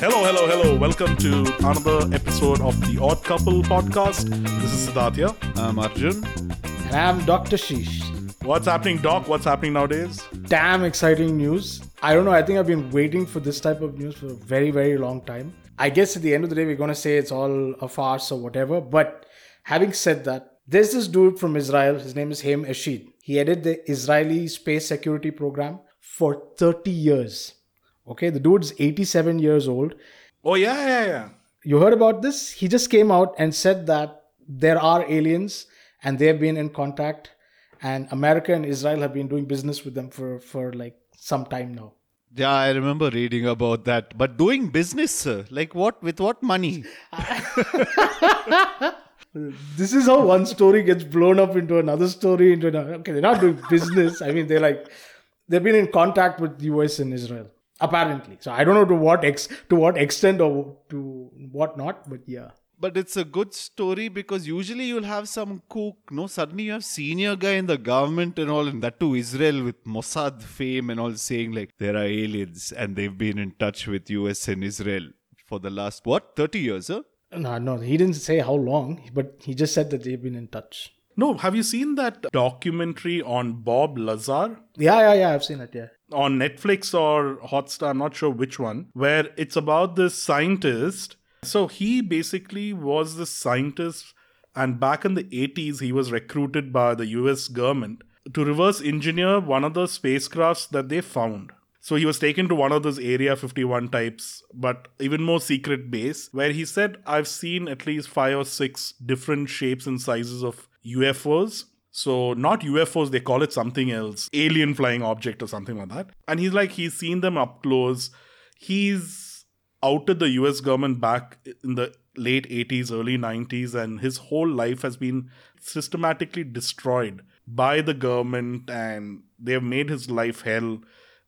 Hello, hello, hello. Welcome to another episode of the Odd Couple podcast. This is Siddharth here. I'm Arjun. And I'm Dr. Sheesh. What's happening, Doc? What's happening nowadays? Damn exciting news. I don't know, I think I've been waiting for this type of news for a very, very long time. I guess at the end of the day, we're going to say it's all a farce or whatever. But having said that, there's this dude from Israel. His name is Haim Eshed. He headed the Israeli space security program for 30 years. Okay, the dude's 87 years old. Oh, yeah, yeah, yeah. You heard about this? He just came out and said that there are aliens and they've been in contact and America and Israel have been doing business with them for, for like some time now. Yeah, I remember reading about that. But doing business, sir, like what? With what money? This is how one story gets blown up into another story. Into another. Okay, they're not doing business. I mean, they're like they've been in contact with the US and Israel apparently. So I don't know to what ex to what extent or to what not, but yeah. But it's a good story because usually you'll have some cook, no? Suddenly you have senior guy in the government and all, and that too Israel with Mossad fame and all saying like there are aliens and they've been in touch with US and Israel for the last what, 30 years, huh? No, no, he didn't say how long, but he just said that they've been in touch. No, have you seen that documentary on Bob Lazar? Yeah, yeah, yeah. I've seen it. Yeah. on Netflix or Hotstar, I'm not sure which one, where it's about this scientist. So he basically was this scientist, and back in the 80s, he was recruited by the US government to reverse engineer one of the spacecrafts that they found. So he was taken to one of those Area 51 types, but even more secret base, where he said, I've seen at least five or six different shapes and sizes of UFOs. So not UFOs, they call it something else, alien flying object or something like that. And he's like, he's seen them up close. He's outed the US government back in the late 80s, early 90s, and his whole life has been systematically destroyed by the government, and they've made his life hell.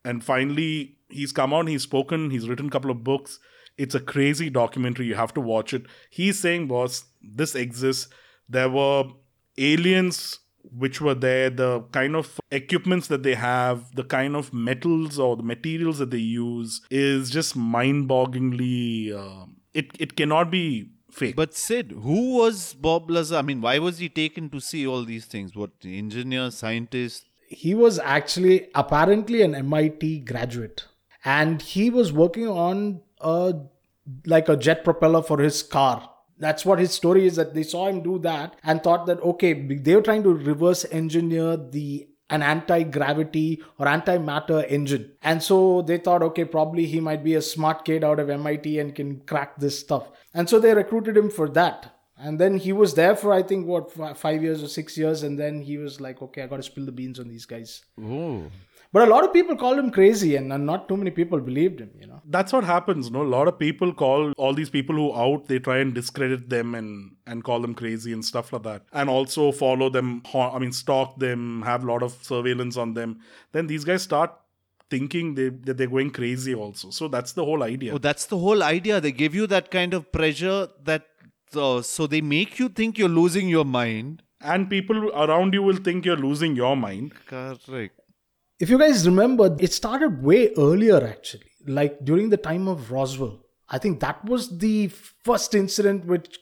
And finally, he's come out, he's spoken, he's written a couple of books. It's a crazy documentary. You have to watch it. He's saying, boss, this exists. There were aliens which were there, the kind of equipments that they have, the kind of metals or the materials that they use is just mind bogglingly. Uh, it, it cannot be fake. But Sid, who was Bob Lazar? I mean, why was he taken to see all these things? What, engineer, scientist? He was actually apparently an MIT graduate, and he was working on a like a jet propeller for his car that's what his story is that they saw him do that and thought that okay they were trying to reverse engineer the an anti-gravity or anti-matter engine. And so they thought okay probably he might be a smart kid out of mit and can crack this stuff. And so they recruited him for that. And then he was there for i think what five years or six years. And then he was like okay i gotta spill the beans on these guys. Oh. But a lot of people called him crazy and not too many people believed him you know That's what happens, no? A lot of people call all these people who out, they try and discredit them and and call them crazy and stuff like that. And also follow them, I mean, stalk them, have a lot of surveillance on them. Then these guys start thinking they, that they're going crazy also. So that's the whole idea. Oh, that's the whole idea. They give you that kind of pressure that uh, so they make you think you're losing your mind. and people around you will think you're losing your mind. Correct. If you guys remember, it started way earlier actually, like during the time of Roswell. I think that was the first incident which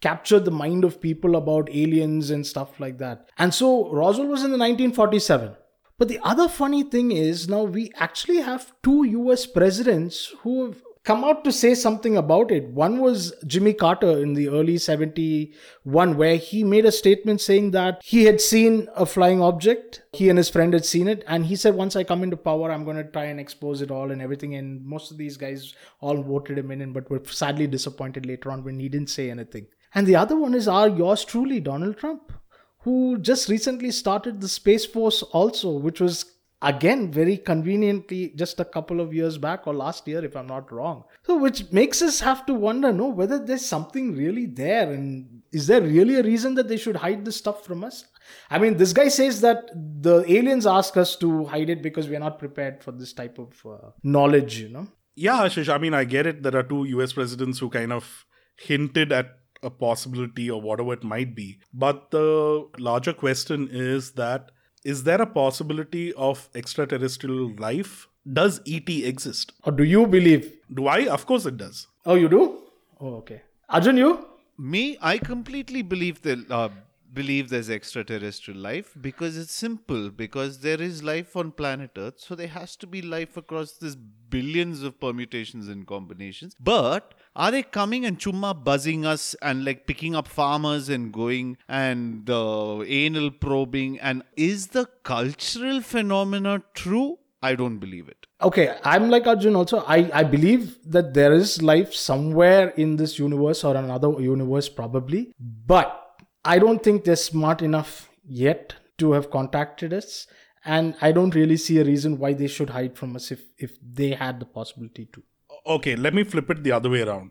captured the mind of people about aliens and stuff like that. And so Roswell was in the 1947. But the other funny thing is now we actually have two US presidents who have come out to say something about it. One was Jimmy Carter in the early 71, where he made a statement saying that he had seen a flying object. He and his friend had seen it. And he said, once I come into power, I'm going to try and expose it all and everything. And most of these guys all voted him in, but were sadly disappointed later on when he didn't say anything. And the other one is our yours truly, Donald Trump, who just recently started the Space Force also, which was again very conveniently just a couple of years back or last year if i'm not wrong so which makes us have to wonder no whether there's something really there and is there really a reason that they should hide this stuff from us i mean this guy says that the aliens ask us to hide it because we're not prepared for this type of uh, knowledge you know Yeah, Ashish, I mean, I get it. There are two US presidents who kind of hinted at a possibility or whatever it might be. But the larger question is that is there a possibility of extraterrestrial life Does ET exist? Or do you believe? Do I? Of course it does. Oh, you do? Oh, okay. Arjun, you? Me, I completely believe that. Uh, believe there's extraterrestrial life because it's simple because there is life on planet earth so there has to be life across this billions of permutations and combinations but are they coming and chumma buzzing us and like picking up farmers and going and uh, anal probing and is the cultural phenomena true i don't believe it Okay, I'm like Arjun also. I, I believe that there is life somewhere in this universe or another universe, probably. But I don't think they're smart enough yet to have contacted us. And I don't really see a reason why they should hide from us if, if they had the possibility to. Okay, let me flip it the other way around.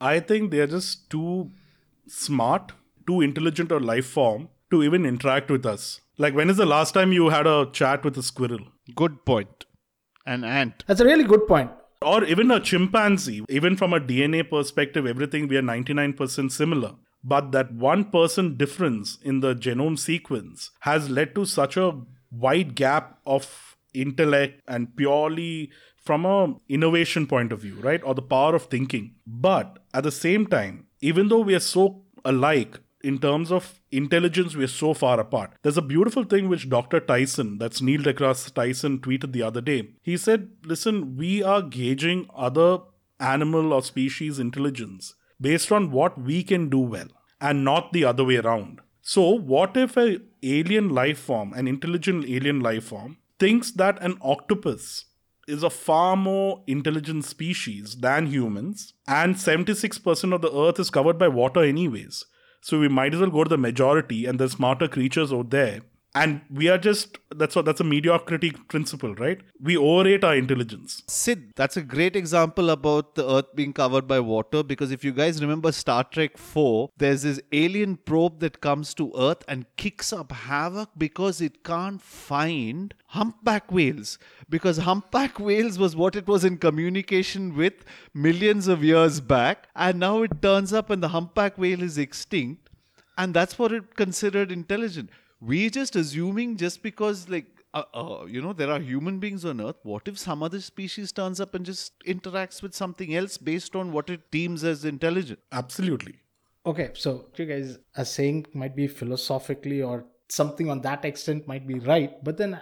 I think they're just too smart, too intelligent or life form to even interact with us. Like, when is the last time you had a chat with a squirrel? good point an ant That's a really good point. Or even a chimpanzee, even from a DNA perspective, everything we are 99% similar. But that 1% person difference in the genome sequence has led to such a wide gap of intellect and purely from a innovation point of view, right? Or the power of thinking. But at the same time, even though we are so alike in terms of intelligence, we are so far apart. There's a beautiful thing which Dr. Tyson, that's Neil deGrasse Tyson, tweeted the other day. He said, Listen, we are gauging other animal or species intelligence based on what we can do well and not the other way around. So, what if a alien life form, an intelligent alien life form, thinks that an octopus is a far more intelligent species than humans, and 76% of the earth is covered by water, anyways. So we might as well go to the majority, and there's smarter creatures out there. And we are just that's what that's a mediocrity principle, right? We overrate our intelligence. Sid, that's a great example about the Earth being covered by water because if you guys remember Star Trek 4, there's this alien probe that comes to Earth and kicks up havoc because it can't find humpback whales. Because humpback whales was what it was in communication with millions of years back, and now it turns up and the humpback whale is extinct, and that's what it considered intelligent we just assuming just because like uh, uh, you know there are human beings on earth what if some other species turns up and just interacts with something else based on what it deems as intelligent Absolutely. Okay, so you guys are saying might be philosophically or something on that extent might be right. But then,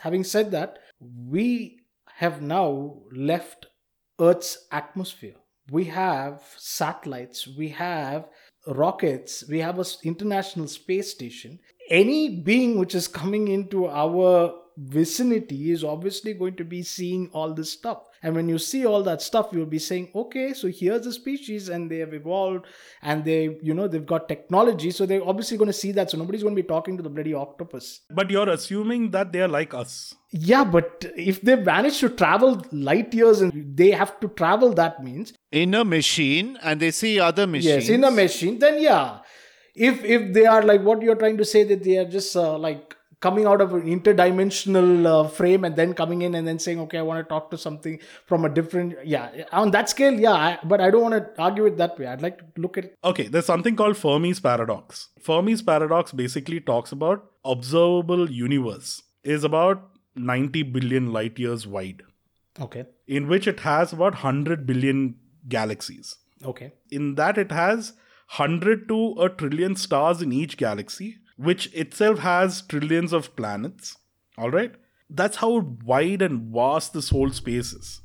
having said that, we have now left Earth's atmosphere. We have satellites, we have rockets, we have an international space station. Any being which is coming into our vicinity is obviously going to be seeing all this stuff. And when you see all that stuff, you'll be saying, okay, so here's a species and they have evolved and they, you know, they've got technology. So they're obviously going to see that. So nobody's going to be talking to the bloody octopus. But you're assuming that they are like us. Yeah, but if they manage to travel light years and they have to travel, that means in a machine and they see other machines yes, in a machine, then yeah. If if they are like what you're trying to say that they are just uh, like coming out of an interdimensional uh, frame and then coming in and then saying okay i want to talk to something from a different yeah on that scale yeah I, but i don't want to argue it that way. I'd like to look at Okay, there's something called Fermi's paradox. Fermi's paradox basically talks about observable universe is about 90 billion light years wide, okay. In which it has about 100 billion galaxies. okay. In that, it has 100 to a trillion stars in each galaxy, which itself has trillions of planets. All right? That's how wide and vast this whole space is.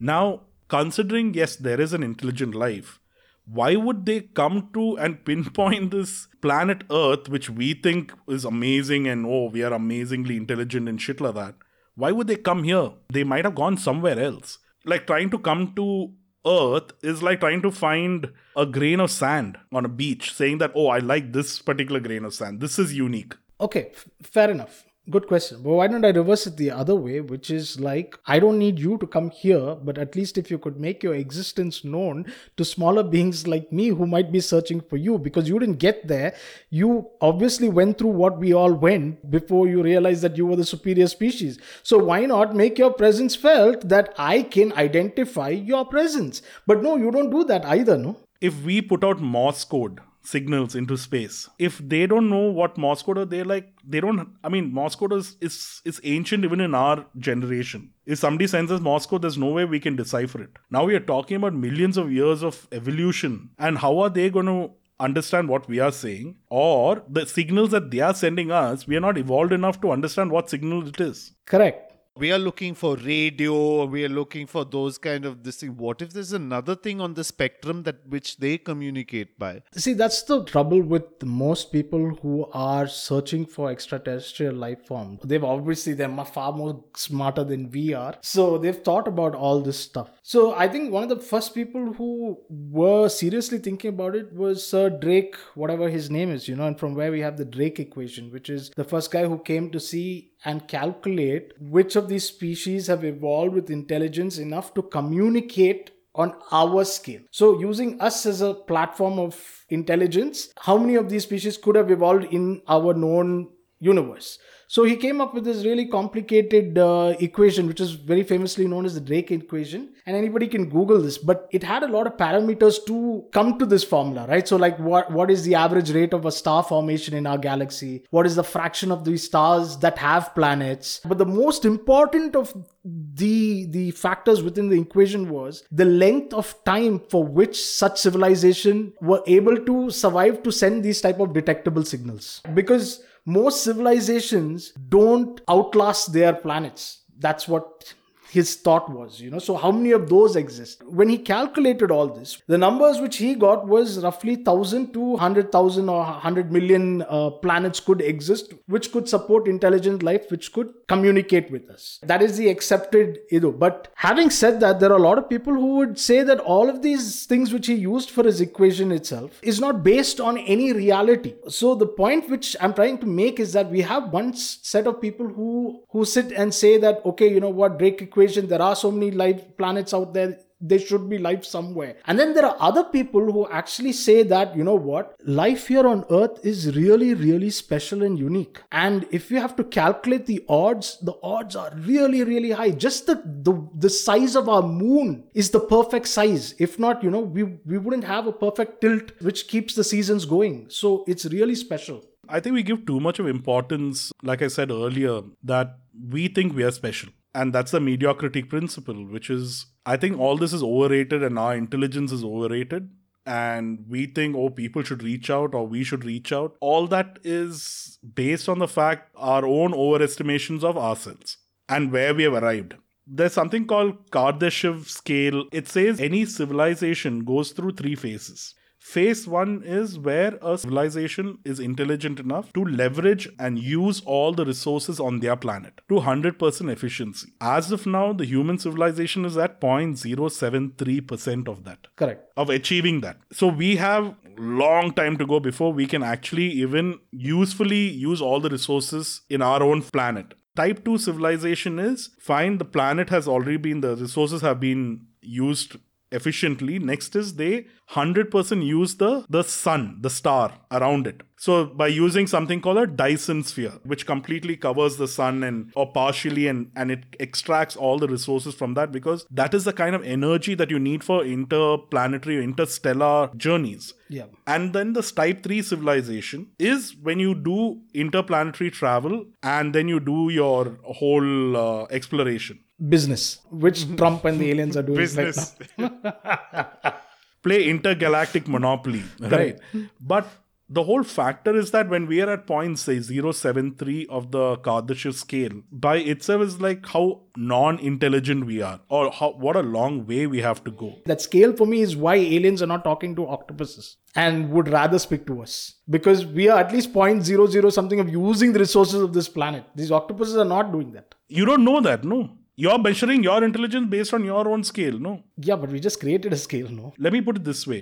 Now, considering, yes, there is an intelligent life, why would they come to and pinpoint this planet Earth, which we think is amazing and oh, we are amazingly intelligent and shit like that? Why would they come here? They might have gone somewhere else. Like trying to come to Earth is like trying to find a grain of sand on a beach, saying that, oh, I like this particular grain of sand. This is unique. Okay, f- fair enough. Good question. But why don't I reverse it the other way, which is like, I don't need you to come here, but at least if you could make your existence known to smaller beings like me who might be searching for you because you didn't get there. You obviously went through what we all went before you realized that you were the superior species. So why not make your presence felt that I can identify your presence? But no, you don't do that either, no? If we put out Morse code signals into space. If they don't know what Morse code are, they're like they don't. I mean, Morse code is is, is ancient even in our generation. If somebody sends us Morse code, there's no way we can decipher it. Now we are talking about millions of years of evolution, and how are they going to understand what we are saying or the signals that they are sending us we are not evolved enough to understand what signal it is Correct. We are looking for radio. We are looking for those kind of this thing. What if there's another thing on the spectrum that which they communicate by? See, that's the trouble with most people who are searching for extraterrestrial life form. They've obviously they're far more smarter than we are, so they've thought about all this stuff. So I think one of the first people who were seriously thinking about it was Sir Drake, whatever his name is, you know, and from where we have the Drake equation, which is the first guy who came to see and calculate which of these species have evolved with intelligence enough to communicate on our scale. So, using us as a platform of intelligence, how many of these species could have evolved in our known universe? So, he came up with this really complicated uh, equation, which is very famously known as the Drake equation. And anybody can Google this, but it had a lot of parameters to come to this formula, right? So, like, what, what is the average rate of a star formation in our galaxy? What is the fraction of these stars that have planets? But the most important of the the factors within the equation was the length of time for which such civilization were able to survive to send these type of detectable signals because most civilizations don't outlast their planets. That's what his thought was you know. So how many of those exist? When he calculated all this the numbers which he got was roughly 1000 to 100000 or 100 million uh, planets could exist which could support intelligent life which could communicate with us. That is the accepted ido but having said that there are a lot of people who would say that all of these things which he used for his equation itself is not based on any reality. So the point which i'm trying to make is that we have one set of people who who sit and say that okay you know what drake equation there are so many life planets out there there should be life somewhere. And then there are other people who actually say that you know what life here on earth is really really special and unique. And if you have to calculate the odds the odds are really really high. Just the the, the size of our moon is the perfect size. If not you know we we wouldn't have a perfect tilt which keeps the seasons going. So it's really special. I think we give too much of importance, like I said earlier, that we think we are special. And that's the mediocrity principle, which is I think all this is overrated and our intelligence is overrated. And we think, oh, people should reach out or we should reach out. All that is based on the fact our own overestimations of ourselves and where we have arrived. There's something called Kardashev scale. It says any civilization goes through three phases. Phase one is where a civilization is intelligent enough to leverage and use all the resources on their planet to 100% efficiency. As of now, the human civilization is at 0.073% of that correct of achieving that. So we have long time to go before we can actually even usefully use all the resources in our own planet. Type 2 civilization is fine the planet has already been the resources have been used efficiently. Next is they 100% use the the sun the star around it. So by using something called a dyson sphere which completely covers the sun and or partially and and it extracts all the resources from that because that is the kind of energy that you need for interplanetary interstellar journeys. Yeah. And then this type 3 civilization is when you do interplanetary travel and then you do your whole uh, exploration business. Which trump and the aliens are doing Business. right now. Play intergalactic monopoly right? But the whole factor is that when we are at point say 073 of the Kardashev scale by itself is like how non-intelligent we are or how what a long way we have to go. That scale for me is why aliens are not talking to octopuses and would rather speak to us. Because we are at least 0.00 something of using the resources of this planet. These octopuses are not doing that. You don't know that no you're measuring your intelligence based on your own scale no? Yeah but we just created a scale no? Let me put it this way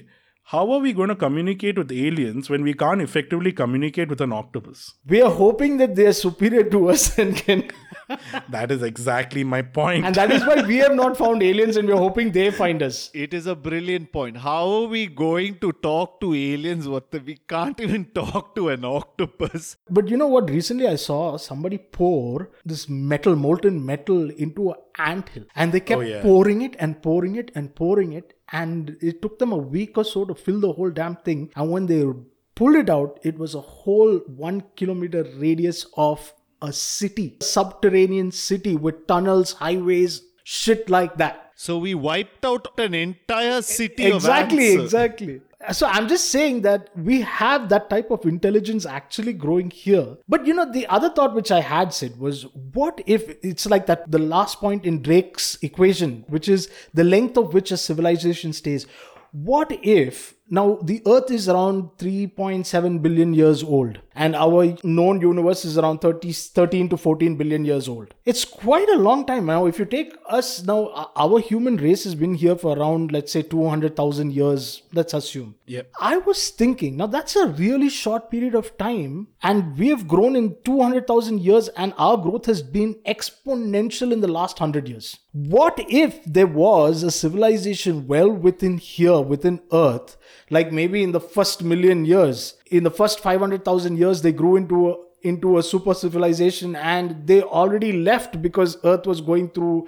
how are we going to communicate with aliens when we can't effectively communicate with an octopus we are hoping that they are superior to us and can that is exactly my point. point and that is why we have not found aliens and we're hoping they find us It is a brilliant point. How are we going to talk to aliens? What the, we can't even talk to an octopus. But you know what? Recently, I saw somebody pour this metal, molten metal, into an ant hill, and they kept Oh, yeah. pouring it and pouring it and pouring it, and it took them a week or so to fill the whole damn thing. And when they pulled it out, it was a whole one kilometer radius of a city, a subterranean city with tunnels, highways, shit like that. So we wiped out an entire city Exactly, exactly. So I'm just saying that we have that type of intelligence actually growing here. But you know, the other thought which I had said was, what if it's like that the last point in Drake's equation, which is the length of which a civilization stays. What if now the earth is around 3.7 billion years old and our known universe is around 30, 13 to 14 billion years old. It's quite a long time. Now if you take us now our human race has been here for around let's say 200000 years let's assume. Yeah. i was thinking now that's a really short period of time and we have grown in 200000 years and our growth has been exponential in the last 100 years. What if there was a civilization well within here within earth like maybe in the first million years in the first 500000 years they grew into a, into a super civilization and they already left because earth was going through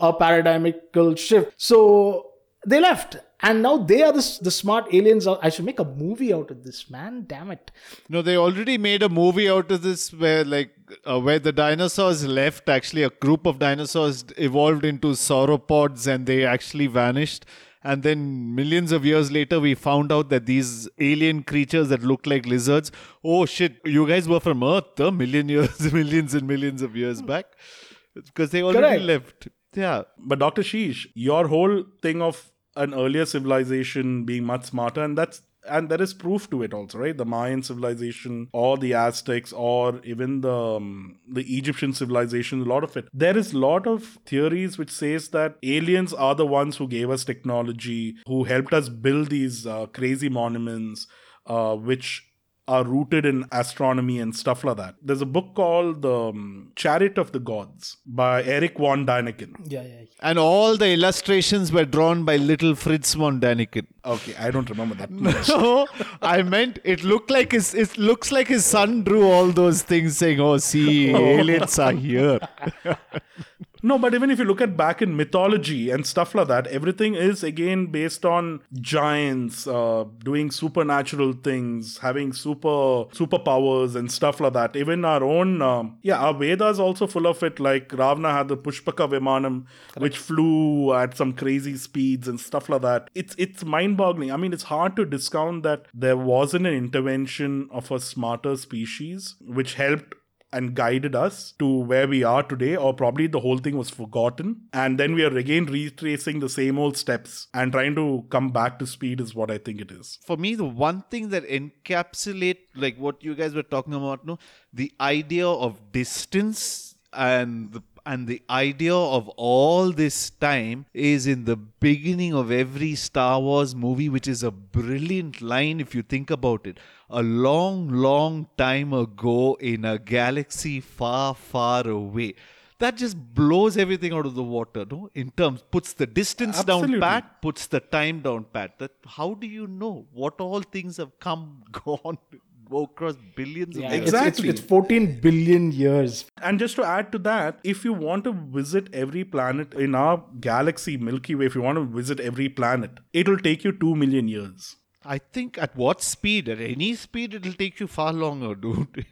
a paradigmical shift. So they left. And now they are the, the smart aliens. I should make a movie out of this man. Damn it. No, they already made a movie out of this where, like, uh, where the dinosaurs left. Actually, a group of dinosaurs evolved into sauropods, and they actually vanished. And then millions of years later, we found out that these alien creatures that look like lizards. Oh shit! You guys were from Earth, a million years, millions and millions of years back, because they already Correct. left. Yeah. But Dr. Sheesh, your whole thing of an earlier civilization being much smarter, and that's and there is proof to it also, right? The Mayan civilization, or the Aztecs, or even the um, the Egyptian civilization. A lot of it. There is lot of theories which says that aliens are the ones who gave us technology, who helped us build these uh, crazy monuments, uh, which are rooted in astronomy and stuff like that. There's a book called The um, Chariot of the Gods by Eric von Däniken. yeah yeah And all the illustrations were drawn by little Fritz von Däniken. Okay, I don't remember that. No, I meant it looked like his. It looks like his son drew all those things, saying, "Oh, see, aliens are here." no, but even if you look at back in mythology and stuff like that, everything is again based on giants uh, doing supernatural things, having super superpowers and stuff like that. Even our own, um, yeah, our Vedas also full of it. Like Ravana had the Pushpaka Vimanam, which flew at some crazy speeds and stuff like that. It's it's mind-boggling. I mean, it's hard to discount that there wasn't an intervention of a smarter species which helped and guided us to where we are today, or probably the whole thing was forgotten. And then we are again retracing the same old steps and trying to come back to speed, is what I think it is. For me, the one thing that encapsulate like what you guys were talking about, no, the idea of distance and the and the idea of all this time is in the beginning of every Star Wars movie, which is a brilliant line if you think about it. A long, long time ago in a galaxy far, far away. That just blows everything out of the water, no? In terms, puts the distance down pat, puts the time down pat. That how do you know what all things have come, gone, go across billions Yeah, of it's- years? it's, Exactly. it's 14 billion years And just to add to that, if you want to visit every planet in our galaxy, Milky Way, if you want to visit every planet, it'll take you 2 million years. I think at what speed? At any speed, it'll take you far longer, dude.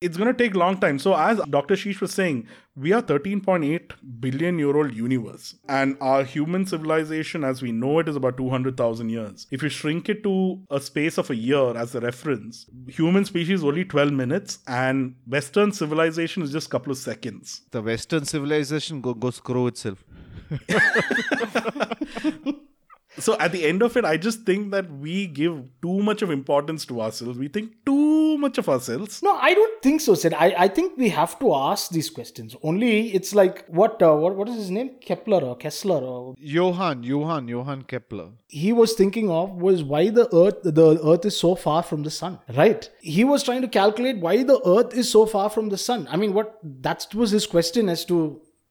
It's going to take long time. So as Dr. Sheesh was saying, we are 13.8 billion year old universe and our human civilization as we know it is about 200,000 years. If you shrink it to a space of a year as a reference, human species only 12 minutes and western civilization is just a couple of seconds. the Western civilization go, go screw itself. So at the end of it, I just think that we give too much of importance to ourselves. We think too much of ourselves. No, I don't think so, Sid. I, I think we have to ask these questions. Only it's like what uh, what what is his name? Kepler or Kessler or Johann, Johann, Johann Kepler. he was thinking of was why the earth the earth is so far from the sun right he was trying to calculate why the earth is so far from the sun i mean what that was his question as to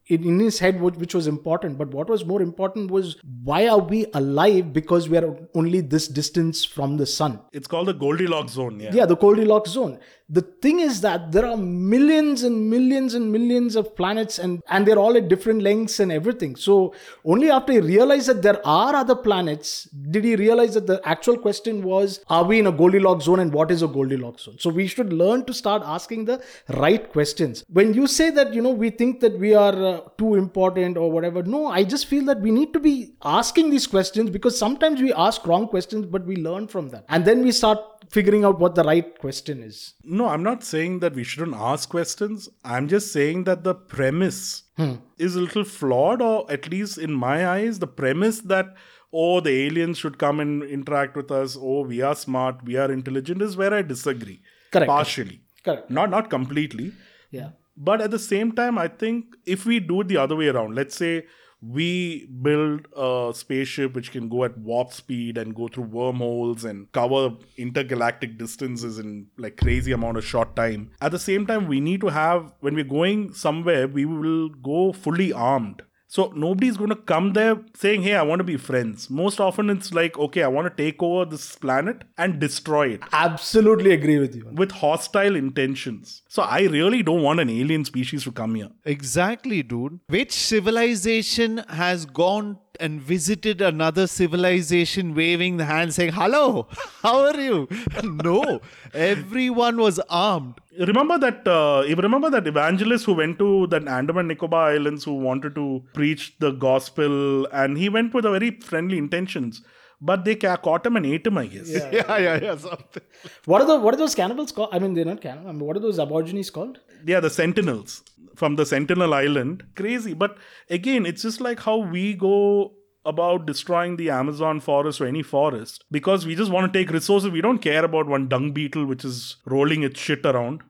in, in his head which, which was important. But what was more important was why are we alive because we are only this distance from the sun? It's called the Goldilocks zone. Yeah. yeah the goldilocks zone. The thing is that there are millions and millions and millions of planets and and they're all at different lengths and everything. So only after he realized that there are other planets did he realize that the actual question was are we in a goldilocks zone and what is a goldilocks zone? So we should learn to start asking the right questions. When you say that you know we think that we are uh, too important or whatever no i just feel that we need to be asking these questions because sometimes we ask wrong questions but we learn from that and then we start figuring out what the right question is No, I'm not saying that we shouldn't ask questions. I'm just saying that the premise hmm. is a little flawed, or at least in my eyes, the premise that, oh, the aliens should come and interact with us, oh, we are smart, we are intelligent, is where I disagree. Correct. Partially. Correct. Not not completely. yeah But at the same time, I think if we do it the other way around, let's say we build a spaceship which can go at warp speed and go through wormholes and cover intergalactic distances in like crazy amount of short time. At the same time, we need to have when we're going somewhere, we will go fully armed. So nobody's going to come there saying, "Hey, I want to be friends." Most often, it's like, "Okay, I want to take over this planet and destroy it." absolutely agree with you with hostile intentions. So I really don't want an alien species to come here. Exactly, dude. Which civilization has gone and visited another civilization waving the hand saying, Hello, how are you? no, everyone was armed. Remember that? Uh, you remember that evangelist who went to the Andaman Nicobar Islands who wanted to preach the gospel, and he went with a very friendly intentions, but they ca- caught him and ate him. I guess. Yeah, yeah, yeah, something. what are the what are those cannibals called i mean they're not cannibals I mean, what are those aborigines called Yeah, the Sentinels from the Sentinel Island. Crazy, but again, it's just like how we go about destroying the Amazon forest or any forest because we just want to take resources. We don't care about one dung beetle which is rolling its shit around.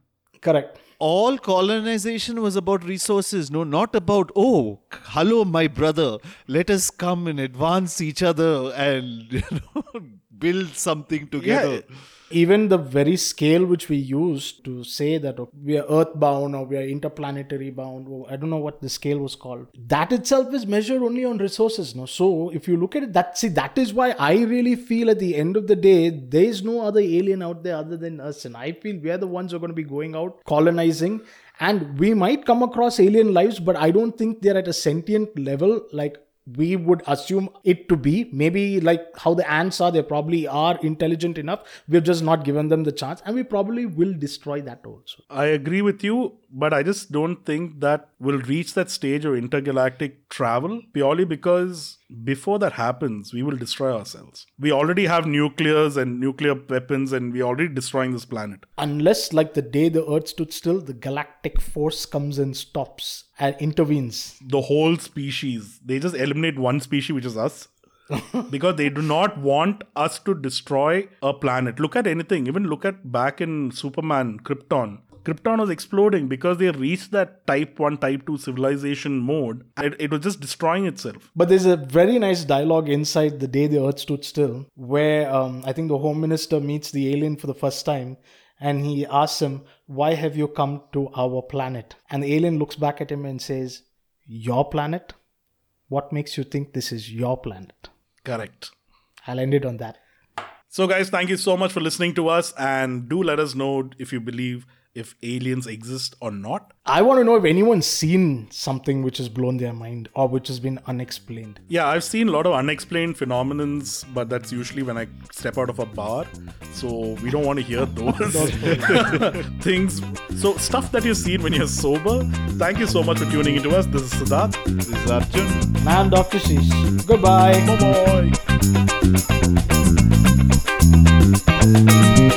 correct All colonization was about resources, no, not about, oh, hello, my brother, let us come and advance each other and you know, build something together. even the very scale which we use to say that we are earthbound or we are interplanetary bound or i don't know what the scale was called. That itself is measured only on resources no? So if you look at it that see that is why i really feel at the end of the day there is no other alien out there other than us. And i feel we are the ones who are going to be going out colonizing and we might come across alien lives but i don't think they're at a sentient level like we would assume it to be. Maybe like how the ants are, they probably are intelligent enough. We've just not given them the chance, and we probably will destroy that also. I agree with you, but I just don't think that we'll reach that stage of intergalactic travel purely because before that happens, we will destroy ourselves. We already have nuclears and nuclear weapons, and we're already destroying this planet. Unless, like the day the Earth stood still, the galactic force comes and stops and intervenes. The whole species, they just eliminate one species, which is us. because they do not want us to destroy a planet. Look at anything, even look at back in Superman, Krypton. Krypton was exploding because they reached that type 1, type 2 civilization mode. It, it was just destroying itself. But there's a very nice dialogue inside the day the Earth stood still, where um, I think the Home Minister meets the alien for the first time, and he asks him, "Why have you come to our planet?" And the alien looks back at him and says, "Your planet? What makes you think this is your planet?" Correct. I'll end it on that. So, guys, thank you so much for listening to us. And do let us know if you believe if aliens exist or not. I want to know if anyone's seen something which has blown their mind or which has been unexplained. Yeah, I've seen a lot of unexplained phenomenons, but that's usually when I step out of a bar. So we don't want to hear those things. So stuff that you've seen when you're sober. Thank you so much for tuning into us. This is Siddharth. This is Arjun. And I'm Dr. Sheesh. Goodbye. Bye bye.